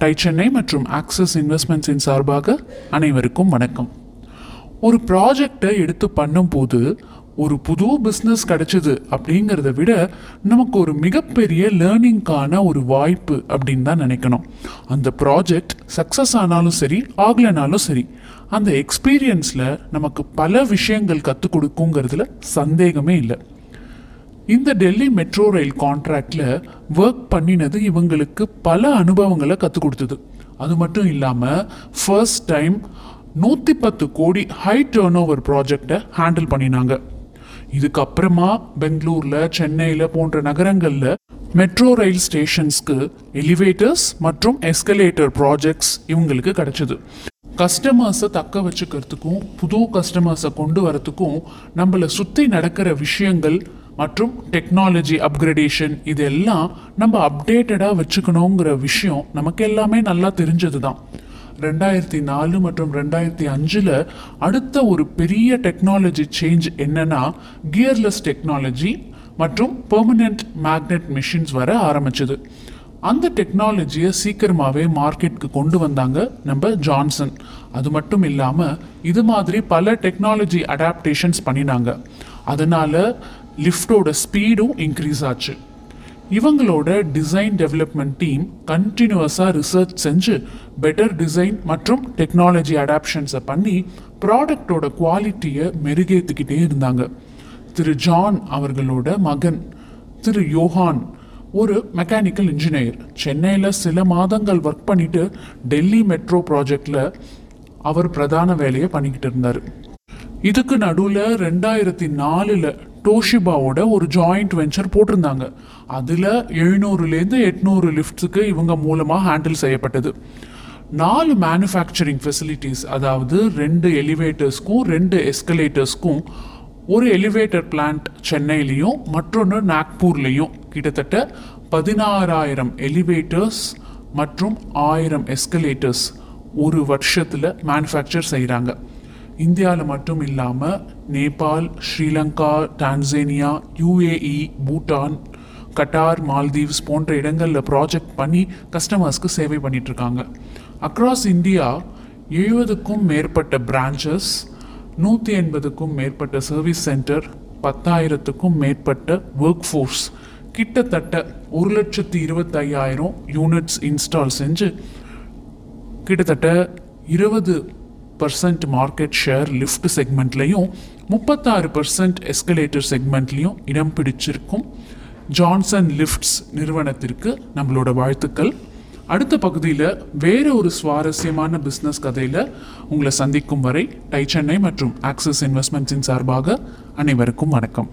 Tie Chennai மற்றும் access இன்வெஸ்ட்மெண்ட்ஸின் சார்பாக அனைவருக்கும் வணக்கம். ஒரு ப்ராஜெக்டை எடுத்து பண்ணும்போது ஒரு புது பிஸ்னஸ் கிடைச்சிது அப்படிங்கிறத விட நமக்கு ஒரு மிகப்பெரிய லேர்னிங்க்கான ஒரு வாய்ப்பு அப்படின்னு தான் நினைக்கணும். அந்த ப்ராஜெக்ட் சக்ஸஸ் ஆனாலும் சரி ஆகலைனாலும் சரி அந்த எக்ஸ்பீரியன்ஸில் நமக்கு பல விஷயங்கள் கற்றுக் கொடுக்குங்கிறதுல சந்தேகமே இல்லை. இந்த டெல்லி மெட்ரோ ரயில் கான்ட்ராக்டில் ஒர்க் பண்ணினது இவங்களுக்கு பல அனுபவங்களை கற்றுக் கொடுத்தது. அது மட்டும் இல்லாமல் ஃபர்ஸ்ட் டைம் நூற்றி பத்து கோடி ஹை டேர்ன் ஓவர் ப்ராஜெக்டை ஹேண்டில் பண்ணினாங்க. இதுக்கப்புறமா பெங்களூரில் சென்னையில் போன்ற நகரங்களில் மெட்ரோ ரயில் ஸ்டேஷன்ஸ்க்கு எலிவேட்டர்ஸ் மற்றும் எஸ்கலேட்டர் ப்ராஜெக்ட்ஸ் இவங்களுக்கு கிடச்சிது. கஸ்டமர்ஸை தக்க வச்சுக்கிறதுக்கும் புது கஸ்டமர்ஸை கொண்டு வரத்துக்கும் நம்மளை சுற்றி நடக்கிற விஷயங்கள் மற்றும் டெக்னாலஜி அப்கிரேடேஷன் இதெல்லாம் நம்ம அப்டேட்டடாக வச்சுக்கணுங்கிற விஷயம் நமக்கு எல்லாமே நல்லா தெரிஞ்சது தான் ரெண்டாயிரத்தி நாலு மற்றும் ரெண்டாயிரத்தி அஞ்சில் அடுத்த ஒரு பெரிய டெக்னாலஜி சேஞ்ச் என்னன்னா கியர்லெஸ் டெக்னாலஜி மற்றும் பெர்மனெண்ட் மேக்னெட் மிஷின்ஸ் வர ஆரம்பிச்சது. அந்த டெக்னாலஜியை சீக்கிரமாகவே மார்க்கெட்டுக்கு கொண்டு வந்தாங்க நம்ம ஜான்சன் அது மட்டும் இல்லாமல் இது மாதிரி பல டெக்னாலஜி அடாப்டேஷன்ஸ் பண்ணினாங்க. அதனால லிஃப்டோட ஸ்பீடும் இன்க்ரீஸ் ஆச்சு. இவங்களோட டிசைன் டெவலப்மெண்ட் டீம் கண்டினியூஸாக ரிசர்ச் செஞ்சு பெட்டர் டிசைன் மற்றும் டெக்னாலஜி அடாப்ஷன்ஸை பண்ணி ப்ராடக்டோட குவாலிட்டியை மெருகேற்றிக்கிட்டே இருந்தாங்க. திரு ஜான் அவர்களோட மகன் திரு யோஹான் ஒரு மெக்கானிக்கல் இன்ஜினியர் சென்னையில் சில மாதங்கள் ஒர்க் பண்ணிட்டு டெல்லி மெட்ரோ ப்ராஜெக்டில் அவர் பிரதான வேலையை பண்ணிக்கிட்டு இருந்தார். இதுக்கு நடுவில் ரெண்டாயிரத்தி நாலில் டோஷிபாவோட ஒரு ஜாயிண்ட் வெஞ்சர் போட்டிருந்தாங்க. அதில் எழுநூறுலேருந்து எட்நூறு லிஃப்ட்ஸுக்கு இவங்க மூலமாக ஹேண்டில் செய்யப்பட்டது. நாலு மேனுஃபேக்சரிங் ஃபெசிலிட்டிஸ் அதாவது ரெண்டு எலிவேட்டர்ஸ்க்கும் ரெண்டு எஸ்கலேட்டர்ஸ்க்கும் ஒரு எலிவேட்டர் பிளான்ட் சென்னையிலையும் மற்றொன்று நாக்பூர்லேயும் கிட்டத்தட்ட பதினாறாயிரம் எலிவேட்டர்ஸ் மற்றும் ஆயிரம் எஸ்கலேட்டர்ஸ் ஒரு வருஷத்தில் மேனுஃபேக்சர் செய்கிறாங்க இந்தியாவில் மட்டும் இல்லாமல் Nepal Sri Lanka Tanzania UAE Bhutan Qatar Maldives போன்ற இடங்களில் ப்ராஜெக்ட் பண்ணி கஸ்டமர்ஸ்க்கு சேவை பண்ணிகிட்ருக்காங்க இருக்காங்க அக்ராஸ் இந்தியா எழுபதுக்கும் மேற்பட்ட பிரான்ச்சஸ் நூற்றி எண்பதுக்கும் மேற்பட்ட சர்வீஸ் சென்டர் பத்தாயிரத்துக்கும் மேற்பட்ட ஒர்க் ஃபோர்ஸ் கிட்டத்தட்ட ஒரு லட்சத்தி இருபத்தையாயிரம் யூனிட்ஸ் இன்ஸ்டால் செஞ்சு கிட்டத்தட்ட இருபது பர்சன்ட் மார்க்கெட் ஷேர் லிஃப்ட் செக்மெண்ட்லையும் முப்பத்தாறு பர்சன்ட் எஸ்கலேட்டர் செக்மெண்ட்லையும் இடம் பிடிச்சிருக்கும். ஜான்சன் லிஃப்ட்ஸ் நிறுவனத்திற்கு நம்மளோட வாழ்த்துக்கள். அடுத்த பகுதியில் வேறு ஒரு சுவாரஸ்யமான பிஸ்னஸ் கதையில் உங்களை சந்திக்கும் வரை டை சென்னை மற்றும் ஆக்சிஸ் இன்வெஸ்ட்மெண்ட்ஸின் சார்பாக அனைவருக்கும் வணக்கம்.